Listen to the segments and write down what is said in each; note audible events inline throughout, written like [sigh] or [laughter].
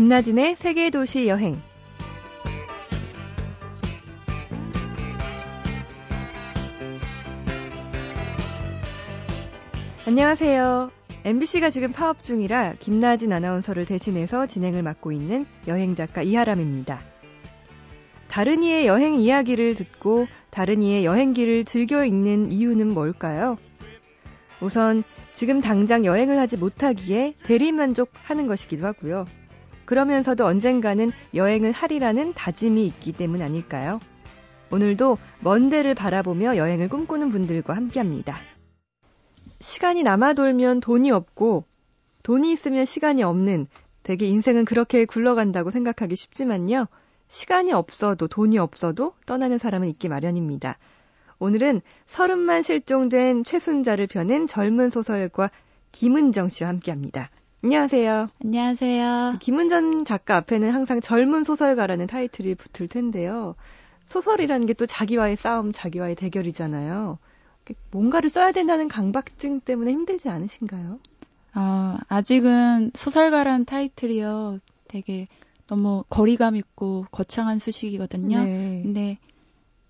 김나진의 세계 도시 여행. 안녕하세요. MBC가 지금 파업 중이라 김나진 아나운서를 대신해서 진행을 맡고 있는 여행 작가 이하람입니다. 다른 이의 여행 이야기를 듣고 다른 이의 여행기를 즐겨 읽는 이유는 뭘까요? 우선 지금 당장 여행을 하지 못하기에 대리만족하는 것이기도 하고요. 그러면서도 언젠가는 여행을 하리라는 다짐이 있기 때문 아닐까요? 오늘도 먼 데를 바라보며 여행을 꿈꾸는 분들과 함께 합니다. 시간이 남아 돌면 돈이 없고 돈이 있으면 시간이 없는 되게 인생은 그렇게 굴러간다고 생각하기 쉽지만요. 시간이 없어도 돈이 없어도 떠나는 사람은 있기 마련입니다. 오늘은 서른만 실종된 최순자를 펴낸 젊은 소설가 김은정 씨와 함께 합니다. 안녕하세요. 안녕하세요. 김은정 작가 앞에는 항상 젊은 소설가라는 타이틀이 붙을 텐데요. 소설이라는 게 또 자기와의 싸움, 자기와의 대결이잖아요. 뭔가를 써야 된다는 강박증 때문에 힘들지 않으신가요? 어, 아직은 소설가라는 타이틀이요. 되게 너무 거리감 있고 거창한 수식이거든요. 네. 근데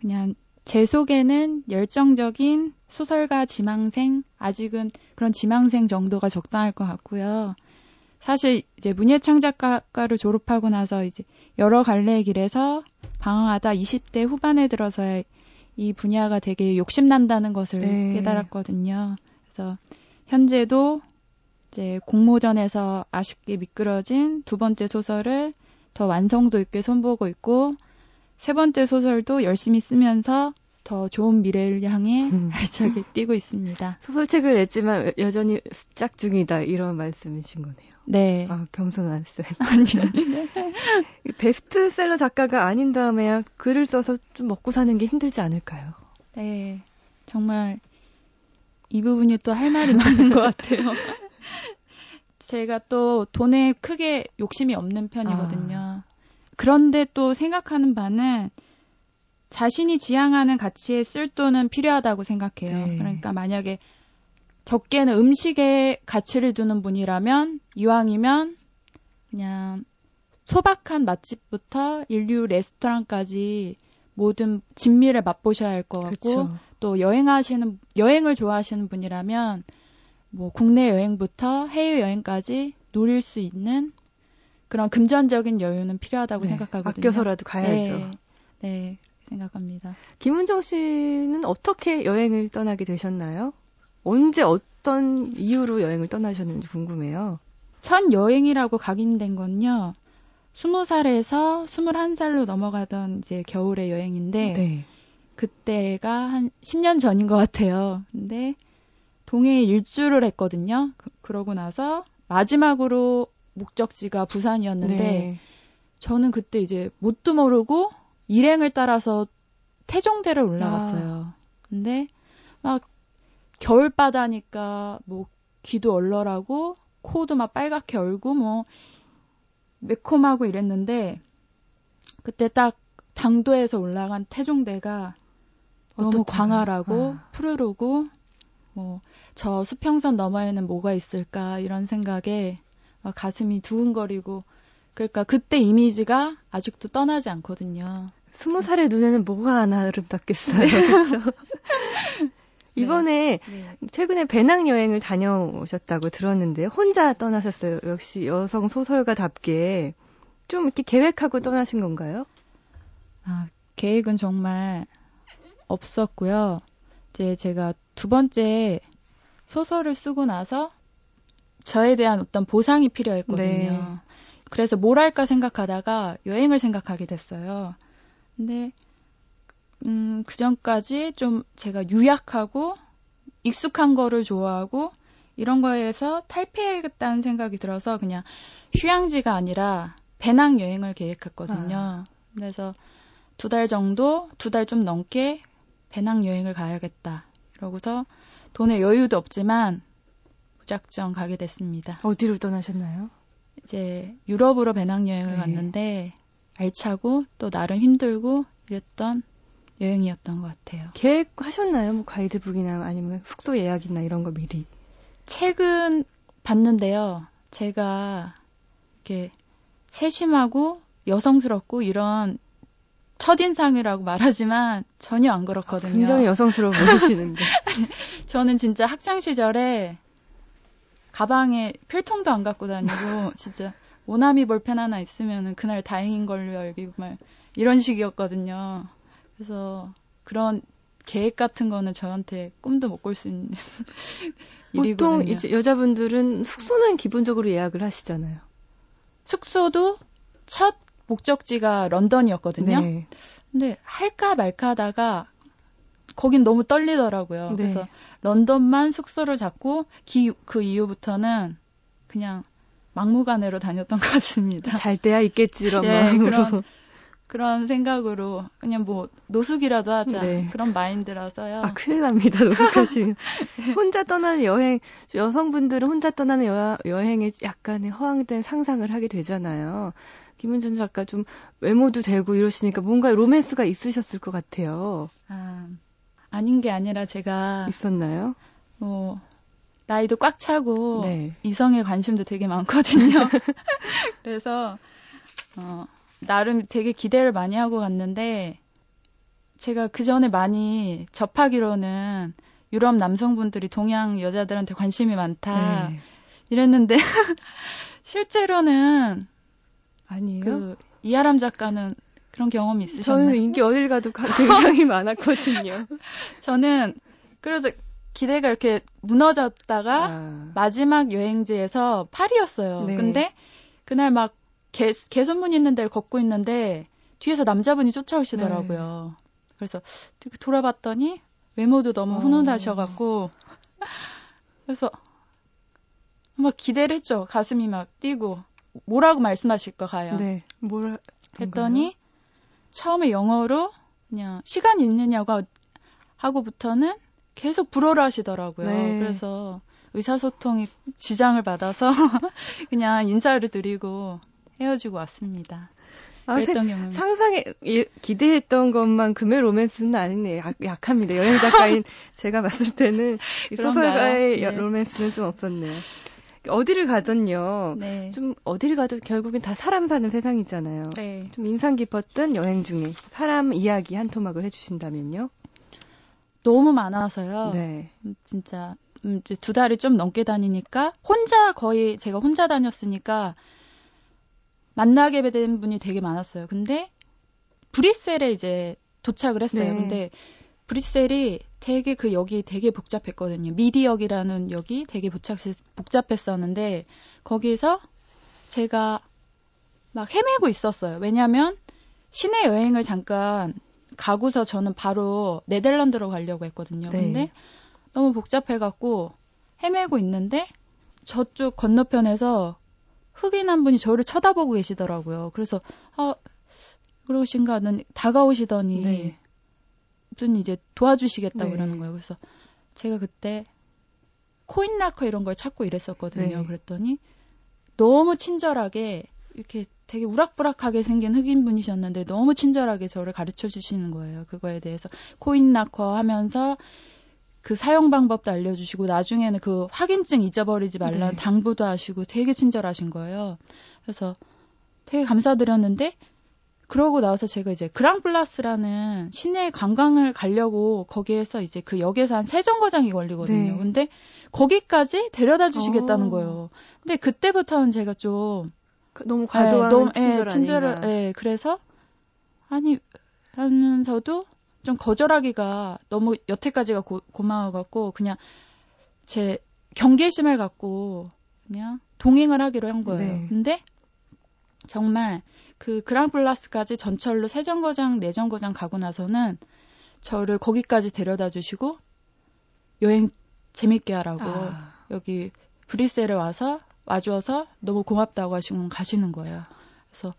그냥 제 속에는 열정적인 소설가 지망생, 아직은 그런 지망생 정도가 적당할 것 같고요. 사실 이제 문예창 작가를 졸업하고 나서 이제 여러 갈래의 길에서 방황하다 20대 후반에 들어서야 이 분야가 되게 욕심난다는 것을 네. 깨달았거든요. 그래서 현재도 이제 공모전에서 아쉽게 미끄러진 두 번째 소설을 더 완성도 있게 손보고 있고 세 번째 소설도 열심히 쓰면서 더 좋은 미래를 향해 음. 알차게 뛰고 있습니다. [laughs] 소설책을 냈지만 여전히 습작 중이다 이런 말씀이신 거네요. 네. 아, 쌤. [laughs] 아니요. [laughs] 베스트셀러 작가가 아닌 다음에야 글을 써서 좀 먹고 사는 게 힘들지 않을까요? 네. 정말 이 부분이 또 할 말이 많은 것 같아요. 제가 또 돈에 크게 욕심이 없는 편이거든요. 아. 그런데 또 생각하는 바는 자신이 지향하는 가치에 쓸 돈은 필요하다고 생각해요. 네. 그러니까 만약에 적게는 음식에 가치를 두는 분이라면 이왕이면 그냥 소박한 맛집부터 인류 레스토랑까지 모든 진미를 맛보셔야 할 것 같고 그쵸. 또 여행하시는 여행을 좋아하시는 분이라면 뭐 국내 여행부터 해외 여행까지 누릴 수 있는 그런 금전적인 여유는 필요하다고 네, 생각하거든요. 아껴서라도 가야죠. 네, 네, 생각합니다. 김은정 씨는 어떻게 여행을 떠나게 되셨나요? 언제 어떤 이유로 여행을 떠나셨는지 궁금해요. 첫 여행이라고 각인된 건요. 20살에서 21살로 넘어가던 이제 겨울의 여행인데 네. 그때가 한 10년 전인 것 같아요. 근데 동해에 일주를 했거든요. 그, 러고 나서 마지막으로 목적지가 부산이었는데 네. 저는 그때 이제 뭣도 모르고 일행을 따라서 태종대를 올라갔어요. 아. 근데 막 겨울 바다니까 뭐 귀도 얼얼하고 코도 막 빨갛게 얼고 뭐 매콤하고 이랬는데 그때 딱 당도에서 올라간 태종대가 너무 광활하고 아. 푸르르고 뭐 저 수평선 너머에는 뭐가 있을까 이런 생각에 가슴이 두근거리고 그러니까 그때 이미지가 아직도 떠나지 않거든요. 스무 살의 눈에는 뭐가 하나 아름답겠어요. 그렇죠? [laughs] 이번에 네. 최근에 배낭 여행을 다녀오셨다고 들었는데 혼자 떠나셨어요. 역시 여성 소설가답게 좀 이렇게 계획하고 떠나신 건가요? 아, 계획은 정말 없었고요. 이제 제가 두 번째 소설을 쓰고 나서 저에 대한 어떤 보상이 필요했거든요. 네. 그래서 뭘 할까 생각하다가 여행을 생각하게 됐어요. 근데 음, 그 전까지 좀 제가 유약하고 익숙한 거를 좋아하고 이런 거에서 탈피해야겠다는 생각이 들어서 그냥 휴양지가 아니라 배낭 여행을 계획했거든요. 아. 그래서 두 달 정도, 두 달 좀 넘게 배낭 여행을 가야겠다. 이러고서 돈에 여유도 없지만 무작정 가게 됐습니다. 어디로 떠나셨나요? 이제 유럽으로 배낭여행을 네. 갔는데 알차고 또 나름 힘들고 이랬던 여행이었던 것 같아요. 계획하셨나요? 뭐 가이드북이나 아니면 숙소 예약이나 이런 거 미리? 책은 봤는데요. 제가 이렇게 세심하고 여성스럽고 이런 첫인상이라고 말하지만 전혀 안 그렇거든요. 굉장히 여성스러워 보이시는데. [laughs] 저는 진짜 학창 시절에 가방에 필통도 안 갖고 다니고 [laughs] 진짜 오나미 볼펜 하나 있으면은 그날 다행인 걸로 여기고 말 이런 식이었거든요. 그래서 그런 계획 같은 거는 저한테 꿈도 못 꿀 수 있는 [laughs] 보통 이제 여자분들은 숙소는 기본적으로 예약을 하시잖아요. 숙소도 첫 목적지가 런던이었거든요. 네. 근데 할까 말까 하다가 거긴 너무 떨리더라고요. 네. 그래서 런던만 숙소를 잡고 기, 그 이후부터는 그냥 막무가내로 다녔던 것 같습니다. 잘 때야 있겠지런 예, 마음으로. 그런, 그런 생각으로 그냥 뭐 노숙이라도 하자 네. 그런 마인드라서요. 아 큰일 납니다 노숙하시면 [laughs] 혼자 떠나는 여행 여성분들은 혼자 떠나는 여, 여행에 약간의 허황된 상상을 하게 되잖아요. 김은전 작가 좀 외모도 되고 이러시니까 뭔가 로맨스가 있으셨을 것 같아요. 아 아닌 게 아니라 제가 있었나요? 뭐 나이도 꽉 차고 네. 이성에 관심도 되게 많거든요. [laughs] 그래서 어 나름 되게 기대를 많이 하고 갔는데 제가 그 전에 많이 접하기로는 유럽 남성분들이 동양 여자들한테 관심이 많다 네. 이랬는데 [laughs] 실제로는 아니에요. 그 이하람 작가는 그런 경험이 있으셨나요? 저는 인기 어딜 가도 굉장히 많았거든요. [laughs] 저는 그래서 기대가 이렇게 무너졌다가 아. 마지막 여행지에서 파리였어요. 네. 근데 그날 막 개, 개선문 있는 데를 걷고 있는데 뒤에서 남자분이 쫓아오시더라고요. 네. 그래서 돌아봤더니 외모도 너무 어. 훈훈하셔갖고 그래서 막 기대를 했죠. 가슴이 막 뛰고 뭐라고 말씀하실까 가요. 네. 뭐라 했더니 처음에 영어로 그냥 시간 있느냐고 하고부터는 계속 불어를 하시더라고요. 네. 그래서 의사소통이 지장을 받아서 [laughs] 그냥 인사를 드리고 헤어지고 왔습니다. 아, 상상에 기대했던 것만큼의 로맨스는 아니네. 약, 약합니다. 여행 작가인 [laughs] 제가 봤을 때는 이 소설가의 네. 로맨스는 좀 없었네요. 어디를 가든요. 네. 좀 어디를 가도 결국엔 다 사람 사는 세상이잖아요. 네. 좀 인상 깊었던 여행 중에 사람 이야기 한 토막을 해주신다면요. 너무 많아서요. 네. 음, 진짜 음, 두 달이 좀 넘게 다니니까 혼자 거의 제가 혼자 다녔으니까 만나게 된 분이 되게 많았어요. 근데 브뤼셀에 이제 도착을 했어요. 네. 근데 브뤼셀이 되게 그 역이 되게 복잡했거든요. 미디역이라는 역이 되게 복잡, 복잡했었는데 거기서 제가 막 헤매고 있었어요. 왜냐면 시내 여행을 잠깐 가고서 저는 바로 네덜란드로 가려고 했거든요. 네. 근데 너무 복잡해갖고 헤매고 있는데 저쪽 건너편에서 흑인 한 분이 저를 쳐다보고 계시더라고요. 그래서 아 그러신가 는 다가오시더니 네. 무슨 이제 도와주시겠다고 네. 그러는 거예요. 그래서 제가 그때 코인 락커 이런 걸 찾고 이랬었거든요. 네. 그랬더니 너무 친절하게 이렇게 되게 우락부락하게 생긴 흑인 분이셨는데 너무 친절하게 저를 가르쳐 주시는 거예요. 그거에 대해서 코인 락커 하면서 그 사용 방법도 알려주시고 나중에는 그 확인증 잊어버리지 말라는 네. 당부도 하시고 되게 친절하신 거예요. 그래서 되게 감사드렸는데 그러고 나서 제가 이제 그랑플라스라는 시내 관광을 가려고 거기에서 이제 그 역에서 한 세 정거장이 걸리거든요. 네. 근데 거기까지 데려다 주시겠다는 오. 어. 거예요. 근데 그때부터는 제가 좀그 너무 과도한 네, 너무, 친절 예, 친절을 예, 그래서 아니 하면서도 좀 거절하기가 너무 여태까지가 고, 고마워갖고 그냥 제 경계심을 갖고 그냥 동행을 하기로 한 거예요. 네. 근데 정말 그 그랑플라스까지 전철로 세 정거장, 네 정거장 가고 나서는 저를 거기까지 데려다 주시고 여행 재밌게 하라고 아. 여기 브리셀에 와서 와주어서 너무 고맙다고 하시고 가시는 거예요. 그래서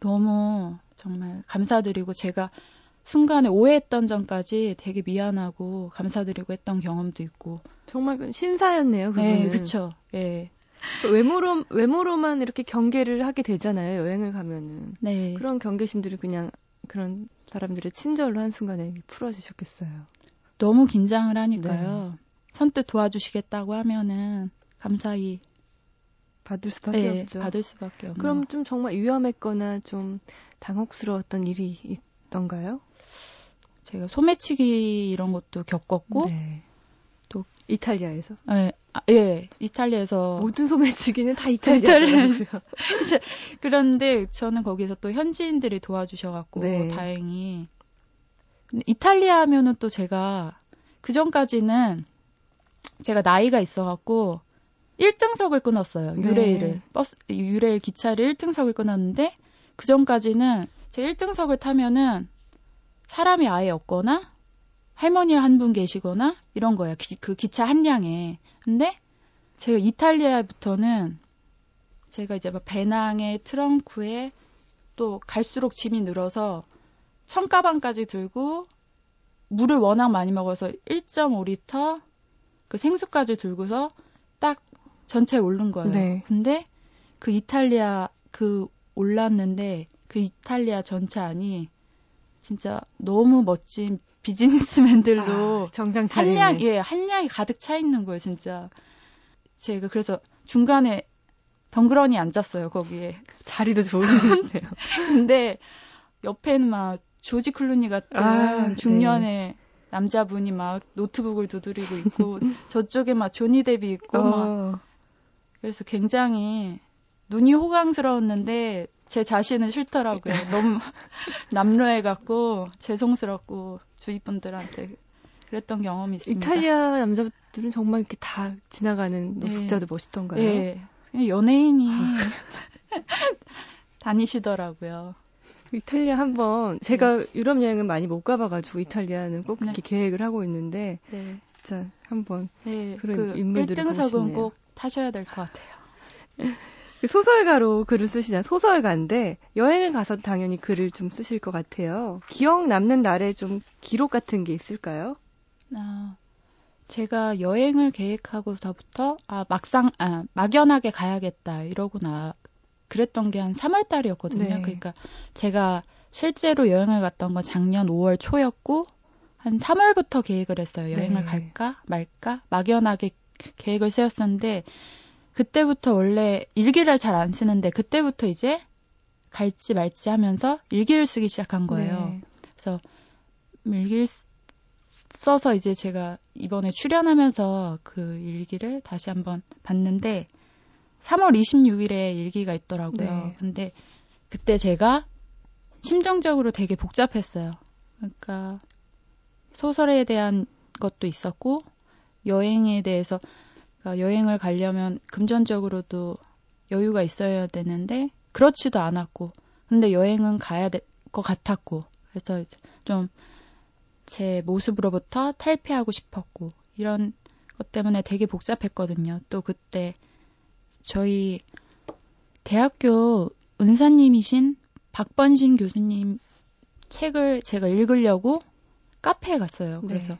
너무 정말 감사드리고 제가 순간에 오해했던 점까지 되게 미안하고 감사드리고 했던 경험도 있고 정말 신사였네요. 그거는. 네, 그렇죠. 예. 외모로 외모로만 이렇게 경계를 하게 되잖아요. 여행을 가면은. 네. 그런 경계심들이 그냥 그런 사람들의 친절로 한 순간에 풀어주셨겠어요. 너무 긴장을 하니까요. 네. 선뜻 도와주시겠다고 하면은 감사히 받을 수밖에 네, 없죠. 받을 수밖에 없는. 그럼 좀 정말 위험했거나 좀 당혹스러웠던 일이 있던가요? 제가 소매치기 이런 것도 겪었고 네. 또 이탈리아에서? 네, 아, 예, 이탈리아에서 모든 소매치기는 다 이탈리아고요. [laughs] 그런데 저는 거기서 또 현지인들이 도와주셔갖고 네. 다행히 이탈리아 하면은 또 제가 그 전까지는 제가 나이가 있어갖고 1등석을 끊었어요. 네. 유레일을 버스 유레일 기차를 1등석을 끊었는데 그 전까지는 제 1등석을 타면은 사람이 아예 없거나 할머니 한 분 계시거나 이런 거예요. 기, 그 기차 한량에. 근데 제가 이탈리아부터는 제가 이제 막 배낭에 트렁크에 또 갈수록 짐이 늘어서 청가방까지 들고 물을 워낙 많이 먹어서 1.5리터 그 생수까지 들고서 딱 전체에 오른 거예요. 네. 근데 그 이탈리아 그 올랐는데 그 이탈리아 전체 안이 진짜 너무 멋진 비즈니스맨들로 아, 정장 한량 예 한량이 가득 차 있는 거예요 진짜. 제가 그래서 중간에 덩그러니 앉았어요 거기에. 자리도 좋은데요. [laughs] 근데 옆에는 막 조지 클루니 같은 아, 중년의 네. 남자분이 막 노트북을 두드리고 있고 [laughs] 저쪽에 막 조니 데비 있고 어. 막 그래서 굉장히 눈이 호강스러웠는데 제 자신은 싫더라고요. 너무 [laughs] 남루해 갖고 죄송스럽고 주위 분들한테 그랬던 경험이 있습니다. 이탈리아 남자들은 정말 이렇게 다 지나가는 네. 노숙자도 네. 멋있던가요? 네. 연예인이 아. [laughs] 다니시더라고요. 이탈리아 한번 제가 네. 유럽 여행은 많이 못 가봐가지고 이탈리아는 꼭 이렇게 네. 계획을 하고 있는데 네. 진짜 한번 네. 그런 그 인물들을 1등석은 꼭 타셔야 될 것 같아요. [laughs] 그 소설가로 글을 쓰시잖아요. 소설가인데 여행을 가서 당연히 글을 좀 쓰실 것 같아요. 기억 남는 날에 좀 기록 같은 게 있을까요? 아, 제가 여행을 계획하고서부터 아 막상 아 막연하게 가야겠다 이러구나 그랬던 게 한 3월 달이었거든요. 네. 그러니까 제가 실제로 여행을 갔던 건 작년 5월 초였고 한 3월부터 계획을 했어요. 여행을 네. 갈까 말까 막연하게 계획을 세웠었는데 그때부터 원래 일기를 잘 안 쓰는데 그때부터 이제 갈지 말지 하면서 일기를 쓰기 시작한 거예요. 네. 그래서 일기를 써서 이제 제가 이번에 출연하면서 그 일기를 다시 한번 봤는데 3월 26일에 일기가 있더라고요. 네. 근데 그때 제가 심정적으로 되게 복잡했어요. 그러니까 소설에 대한 것도 있었고 여행에 대해서 그러니까 여행을 가려면 금전적으로도 여유가 있어야 되는데 그렇지도 않았고 근데 여행은 가야 될 것 같았고 그래서 좀 제 모습으로부터 탈피하고 싶었고 이런 것 때문에 되게 복잡했거든요. 또 그때 저희 대학교 은사님이신 박번신 교수님 책을 제가 읽으려고 카페에 갔어요. 네. 그래서 네.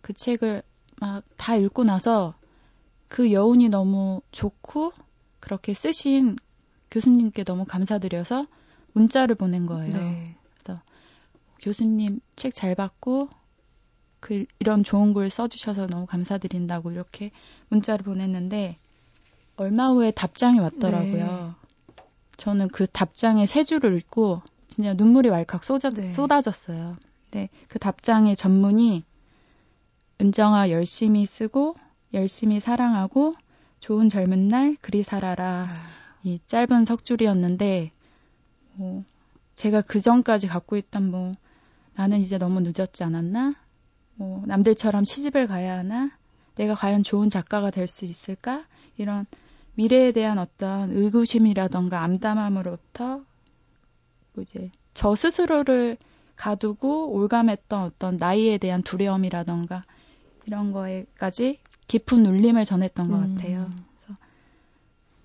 그 책을 막 다 읽고 나서 그 여운이 너무 좋고 그렇게 쓰신 교수님께 너무 감사드려서 문자를 보낸 거예요. 네. 그래서 교수님 책잘 봤고 그 이런 좋은 글 써주셔서 너무 감사드린다고 이렇게 문자를 보냈는데 얼마 후에 답장이 왔더라고요. 네. 저는 그 답장의 세 줄을 읽고 진짜 눈물이 왈칵 쏟아, 네. 쏟아졌어요. 근데 그 답장의 전문이 은정아 열심히 쓰고 열심히 사랑하고 좋은 젊은 날 그리 살아라. 아. 이 짧은 석줄이었는데 뭐 제가 그 전까지 갖고 있던 뭐 나는 이제 너무 늦었지 않았나? 뭐 남들처럼 시집을 가야 하나? 내가 과연 좋은 작가가 될 수 있을까? 이런 미래에 대한 어떤 의구심이라던가 암담함으로부터 뭐 이제 저 스스로를 가두고 올감했던 어떤 나이에 대한 두려움이라던가 이런 거에까지 깊은 울림을 전했던 것 음. 같아요. 그래서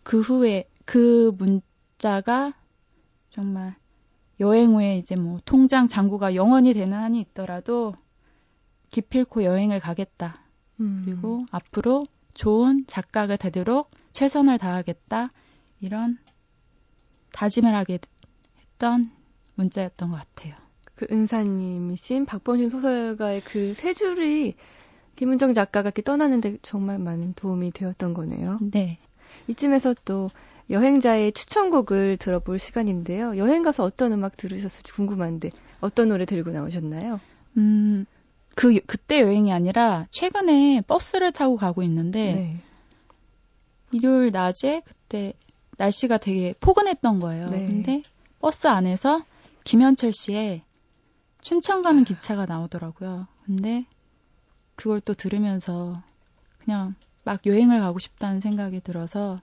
그 후에 그 문자가 정말 여행 후에 이제 뭐 통장 잔고가 영원히 되는 한이 있더라도 기필코 여행을 가겠다. 음. 그리고 앞으로 좋은 작가가 되도록 최선을 다하겠다. 이런 다짐을 하게 했던 문자였던 것 같아요. 그 은사님이신 박범신 소설가의 그 세 줄이 김은정 작가가 이렇게 떠나는데 정말 많은 도움이 되었던 거네요. 네. 이쯤에서 또 여행자의 추천곡을 들어볼 시간인데요. 여행 가서 어떤 음악 들으셨을지 궁금한데 어떤 노래 들고 나오셨나요? 음, 그 그때 여행이 아니라 최근에 버스를 타고 가고 있는데 네. 일요일 낮에 그때 날씨가 되게 포근했던 거예요. 네. 근데 버스 안에서 김현철 씨의 춘천 가는 기차가 나오더라고요. 근데 그걸 또 들으면서 그냥 막 여행을 가고 싶다는 생각이 들어서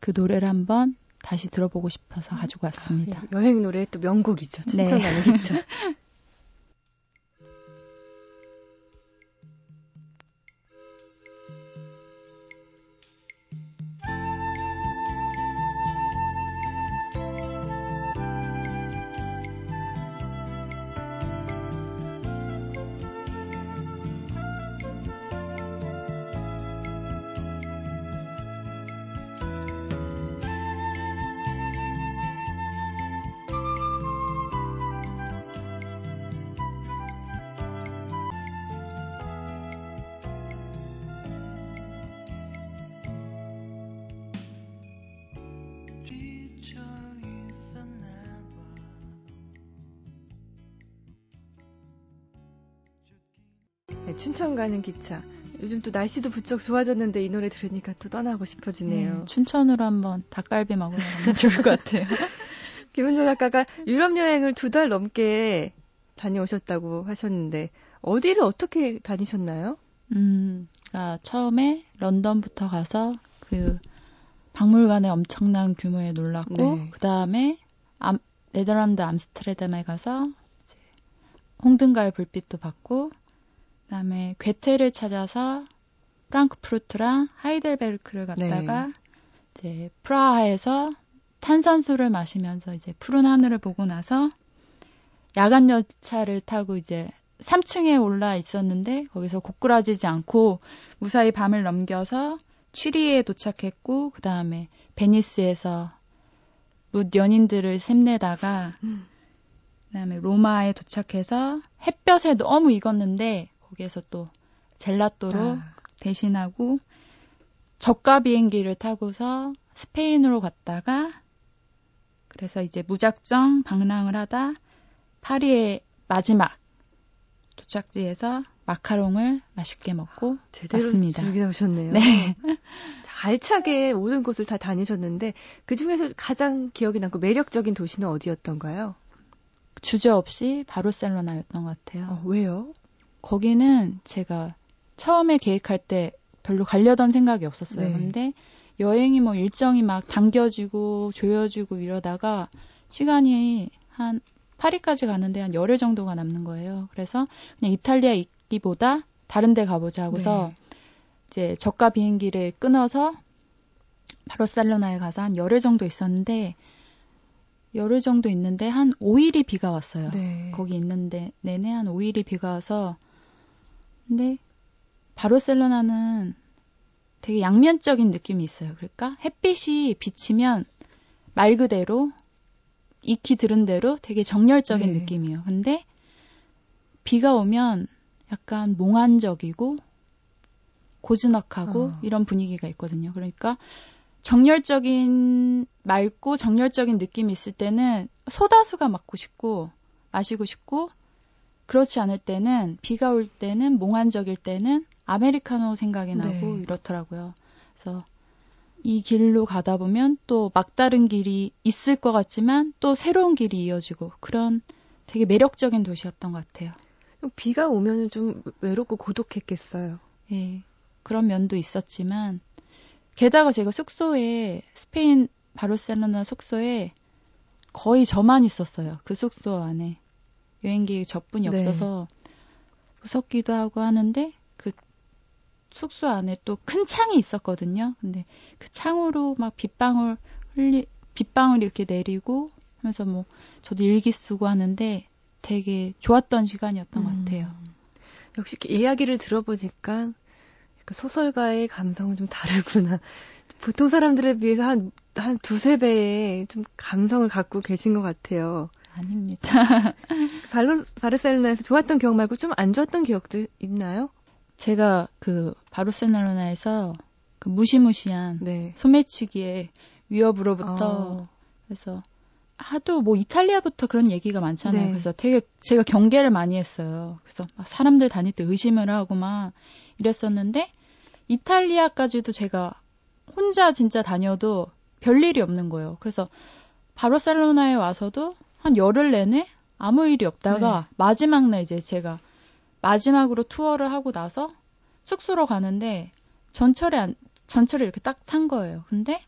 그 노래를 한번 다시 들어보고 싶어서 가지고 왔습니다. 아, 예. 여행 노래 또 명곡이죠. 춘천 가는 네. [laughs] 춘천 가는 기차. 요즘 또 날씨도 부쩍 좋아졌는데 이 노래 들으니까 또 떠나고 싶어지네요. 네, 춘천으로 한번 닭갈비 먹으러 가면 좋을 것 같아요. [laughs] 김은조 작가가 유럽 여행을 두 달 넘게 다녀오셨다고 하셨는데 어디를 어떻게 다니셨나요? 음, 그러니까 처음에 런던부터 가서 그 박물관에 엄청난 규모에 놀랐고 네. 그 다음에 네덜란드 암스테르담에 가서 홍등가의 불빛도 봤고 그다음에 괴테를 찾아서 프랑크푸르트랑 하이델베르크를 갔다가 네. 이제 프라하에서 탄산수를 마시면서 이제 푸른 하늘을 보고 나서 야간 열차를 타고 이제 3층에 올라 있었는데 거기서 고꾸라지지 않고 무사히 밤을 넘겨서 취리에 도착했고 그 다음에 베니스에서 묻 연인들을 샘내다가 음. 그 다음에 로마에 도착해서 햇볕에 너무 익었는데 거기에서 또 젤라또로 아. 대신하고 저가 비행기를 타고서 스페인으로 갔다가 그래서 이제 무작정 방랑을 하다 파리의 마지막 도착지에서 마카롱을 맛있게 먹고 제대로 왔습니다. 즐겨 오셨네요. 네. [laughs] 알차게 모든 곳을 다 다니셨는데 그 중에서 가장 기억이 남고 매력적인 도시는 어디였던가요? 주저 없이 바르셀로나였던 것 같아요. 어, 왜요? 거기는 제가 처음에 계획할 때 별로 가려던 생각이 없었어요. 네. 근데 여행이 뭐 일정이 막 당겨지고 조여지고 이러다가 시간이 한 파리까지 가는데 한 열흘 정도가 남는 거예요. 그래서 그냥 이탈리아 있기보다 다른 데 가보자 하고서 네. 이제 저가 비행기를 끊어서 바르셀로나에 가서 한 열흘 정도 있었는데 열흘 정도 있는데 한 5일이 비가 왔어요. 네. 거기 있는데 내내 한 5일이 비가 와서 근데 바르셀로나는 되게 양면적인 느낌이 있어요. 그러니까 햇빛이 비치면 말 그대로 익히 들은 대로 되게 정열적인 네. 느낌이에요. 근데 비가 오면 약간 몽환적이고 고즈넉하고 어. 이런 분위기가 있거든요. 그러니까 정열적인 맑고 정열적인 느낌이 있을 때는 소다수가 맞고 싶고 마시고 싶고 그렇지 않을 때는 비가 올 때는 몽환적일 때는 아메리카노 생각이 나고 네. 이렇더라고요. 그래서 이 길로 가다 보면 또 막다른 길이 있을 것 같지만 또 새로운 길이 이어지고 그런 되게 매력적인 도시였던 것 같아요. 비가 오면 좀 외롭고 고독했겠어요. 예. 그런 면도 있었지만 게다가 제가 숙소에 스페인 바르셀로나 숙소에 거의 저만 있었어요. 그 숙소 안에. 여행객 저뿐이 네. 없어서 무섭기도 하고 하는데 그 숙소 안에 또 큰 창이 있었거든요. 근데 그 창으로 막 빗방울 흘리 빗방울이 이렇게 내리고 하면서 뭐 저도 일기 쓰고 하는데 되게 좋았던 시간이었던 음. 것 같아요. 역시 이야기를 들어보니까 소설가의 감성은 좀 다르구나. [laughs] 보통 사람들에 비해서 한, 한 두세 배의 좀 감성을 갖고 계신 것 같아요. 아닙니다. [laughs] 바르, 바르셀로나에서 좋았던 기억 말고 좀 안 좋았던 기억도 있나요? 제가 그 바르셀로나에서 그 무시무시한 네. 소매치기의 위협으로부터 어. 그래서 하도 뭐 이탈리아부터 그런 얘기가 많잖아요. 네. 그래서 되게 제가 경계를 많이 했어요. 그래서 사람들 다닐 때 의심을 하고 막 이랬었는데 이탈리아까지도 제가 혼자 진짜 다녀도 별 일이 없는 거예요. 그래서 바르셀로나에 와서도 한 열흘 내내 아무 일이 없다가 네. 마지막 날 이제 제가 마지막으로 투어를 하고 나서 숙소로 가는데 전철에 안, 전철에 이렇게 딱 탄 거예요. 근데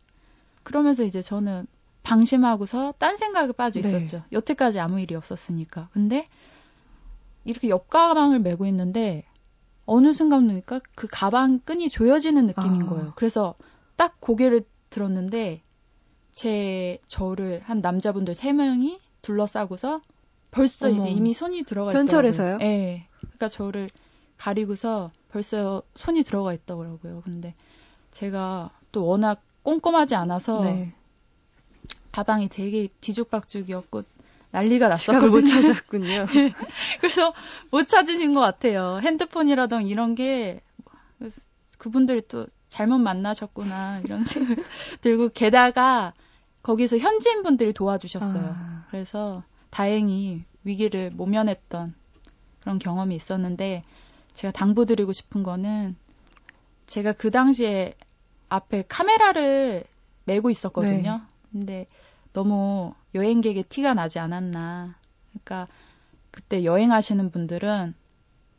그러면서 이제 저는 방심하고서 딴 생각에 빠져 네. 있었죠. 네. 여태까지 아무 일이 없었으니까. 근데 이렇게 옆 가방을 메고 있는데 어느 순간 보니까 그 가방 끈이 조여지는 느낌인 아. 거예요. 그래서 딱 고개를 들었는데 제 저를 한 남자분들 세 명이 둘러싸고서 벌써 어머. 이제 이미 손이 들어가. 전철에서요? 네. 그러니까 저를 가리고서 벌써 손이 들어가 있더라고요. 근데 제가 또 워낙 꼼꼼하지 않아서 네. 가방이 되게 뒤죽박죽이었고 난리가 났었거든요. 못 찾았군요. [laughs] 그래서 못 찾으신 것 같아요. 핸드폰이라던 이런 게 그분들이 또 잘못 만나셨구나 이런 생각 [laughs] 들고 게다가 거기서 현지인 분들이 도와주셨어요. 아. 그래서 다행히 위기를 모면했던 그런 경험이 있었는데 제가 당부드리고 싶은 거는 제가 그 당시에 앞에 카메라를 메고 있었거든요. 네. 근데 너무 여행객의 티가 나지 않았나. 그러니까 그때 여행하시는 분들은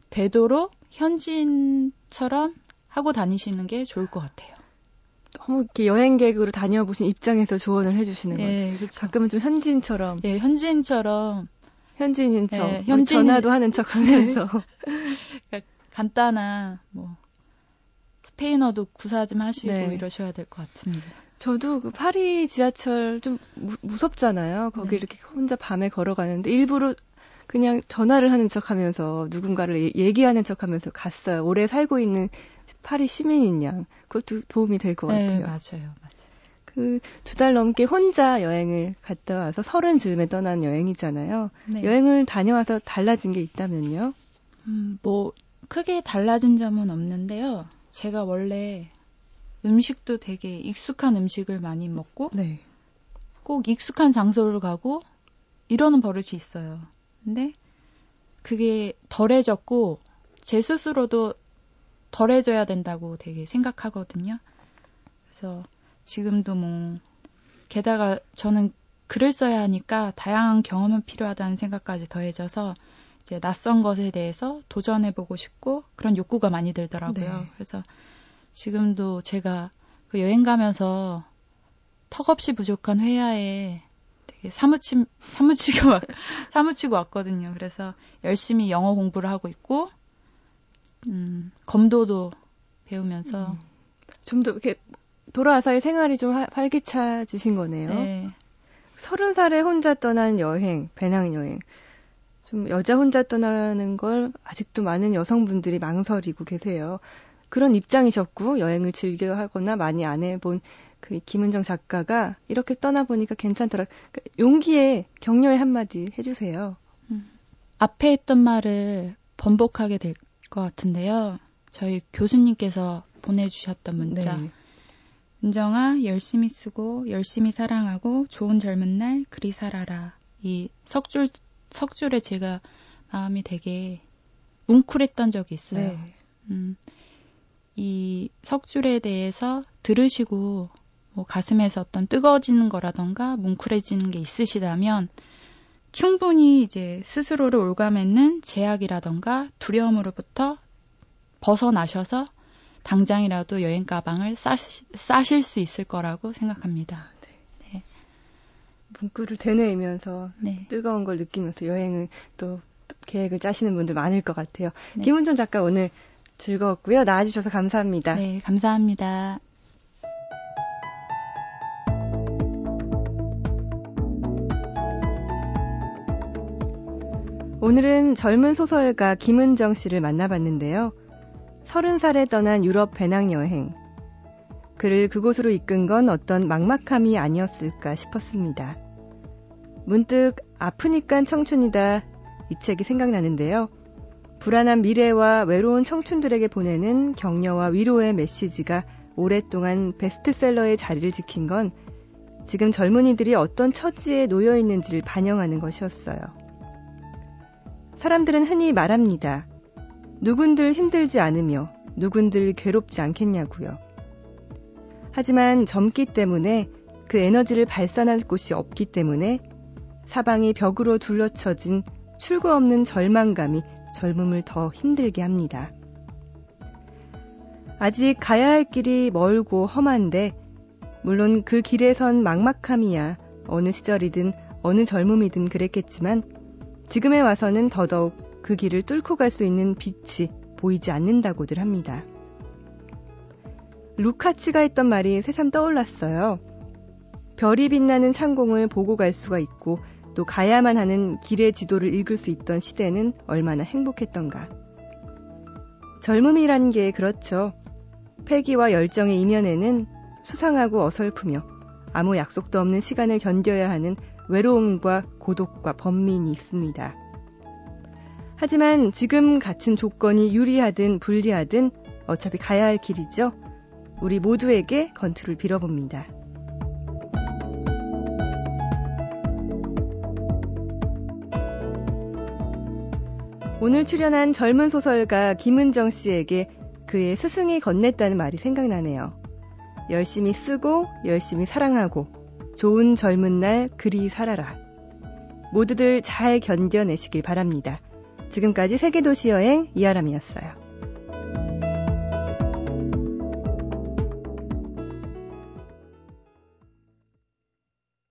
되도록 현지인처럼 하고 다니시는 게 좋을 것 같아요. 너무 이렇게 여행객으로 다녀보신 입장에서 조언을 해주시는 네, 거죠. 그렇죠. 가끔은 좀 현지인처럼. 예, 현지인처럼. 현지인인 척. 네, 현지인... 전화도 하는 척 하면서. [laughs] 그러니까 간단한, 뭐, 스페인어도 구사 좀 하시고 네. 이러셔야 될 것 같습니다. 저도 그 파리 지하철 좀 무, 무섭잖아요. 거기 네. 이렇게 혼자 밤에 걸어가는데 일부러 그냥 전화를 하는 척 하면서 누군가를 예, 얘기하는 척 하면서 갔어요. 오래 살고 있는 파리 시민인 양. 그것도 도움이 될것 네, 같아요. 맞아요. 맞아요. 그 두 달 넘게 혼자 여행을 갔다 와서 서른 즈음에 떠난 여행이잖아요. 네. 여행을 다녀와서 달라진 게 있다면요? 음, 뭐 크게 달라진 점은 없는데요. 제가 원래 음식도 되게 익숙한 음식을 많이 먹고 네. 꼭 익숙한 장소를 가고 이러는 버릇이 있어요. 근데 그게 덜해졌고 제 스스로도 덜해져야 된다고 되게 생각하거든요. 그래서 지금도 뭐 게다가 저는 글을 써야 하니까 다양한 경험은 필요하다는 생각까지 더해져서 이제 낯선 것에 대해서 도전해보고 싶고 그런 욕구가 많이 들더라고요. 네. 그래서 지금도 제가 그 여행 가면서 턱없이 부족한 회화에 사무치, 사무치고, [laughs] 사무치고 왔거든요. 그래서 열심히 영어 공부를 하고 있고, 음, 검도도 배우면서. 음. 좀더 이렇게 돌아와서의 생활이 좀 활기차지신 거네요. 네. 서른 살에 혼자 떠난 여행, 배낭 여행. 좀 여자 혼자 떠나는 걸 아직도 많은 여성분들이 망설이고 계세요. 그런 입장이셨고 여행을 즐겨 하거나 많이 안 해본 그 김은정 작가가 이렇게 떠나보니까 괜찮더라. 그 용기에 격려의 한마디 해주세요. 음. 앞에 했던 말을 번복하게 될 것 같은데요. 저희 교수님께서 보내주셨던 문자. 네. 은정아, 열심히 쓰고, 열심히 사랑하고, 좋은 젊은 날, 그리 살아라. 이 석줄, 석줄에 제가 마음이 되게 뭉클했던 적이 있어요. 네. 음, 이 석줄에 대해서 들으시고 뭐 가슴에서 어떤 뜨거워지는 거라던가 뭉클해지는 게 있으시다면 충분히 이제 스스로를 올가매는 제약이라던가 두려움으로부터 벗어나셔서 당장이라도 여행 가방을 싸시, 싸실 수 있을 거라고 생각합니다. 네. 네. 문구를 되뇌이면서 네. 뜨거운 걸 느끼면서 여행을 또, 또 계획을 짜시는 분들 많을 것 같아요. 네. 김은정 작가 오늘 즐거웠고요. 나와주셔서 감사합니다. 네, 감사합니다. 오늘은 젊은 소설가 김은정 씨를 만나봤는데요. 서른 살에 떠난 유럽 배낭여행. 그를 그곳으로 이끈 건 어떤 막막함이 아니었을까 싶었습니다. 문득 아프니깐 청춘이다 이 책이 생각나는데요. 불안한 미래와 외로운 청춘들에게 보내는 격려와 위로의 메시지가 오랫동안 베스트셀러의 자리를 지킨 건 지금 젊은이들이 어떤 처지에 놓여 있는지를 반영하는 것이었어요. 사람들은 흔히 말합니다. 누군들 힘들지 않으며 누군들 괴롭지 않겠냐고요. 하지만 젊기 때문에 그 에너지를 발산할 곳이 없기 때문에 사방이 벽으로 둘러쳐진 출구 없는 절망감이 젊음을 더 힘들게 합니다. 아직 가야 할 길이 멀고 험한데, 물론 그 길에선 막막함이야 어느 시절이든 어느 젊음이든 그랬겠지만, 지금에 와서는 더더욱 그 길을 뚫고 갈 수 있는 빛이 보이지 않는다고들 합니다. 루카치가 했던 말이 새삼 떠올랐어요. 별이 빛나는 창공을 보고 갈 수가 있고 또 가야만 하는 길의 지도를 읽을 수 있던 시대는 얼마나 행복했던가. 젊음이란 게 그렇죠. 패기와 열정의 이면에는 수상하고 어설프며 아무 약속도 없는 시간을 견뎌야 하는 외로움과 고독과 번민이 있습니다. 하지만 지금 갖춘 조건이 유리하든 불리하든 어차피 가야 할 길이죠. 우리 모두에게 건투를 빌어봅니다. 오늘 출연한 젊은 소설가 김은정 씨에게 그의 스승이 건넸다는 말이 생각나네요. 열심히 쓰고 열심히 사랑하고 좋은 젊은 날 그리 살아라. 모두들 잘 견뎌내시길 바랍니다. 지금까지 세계도시 여행 이하람이었어요.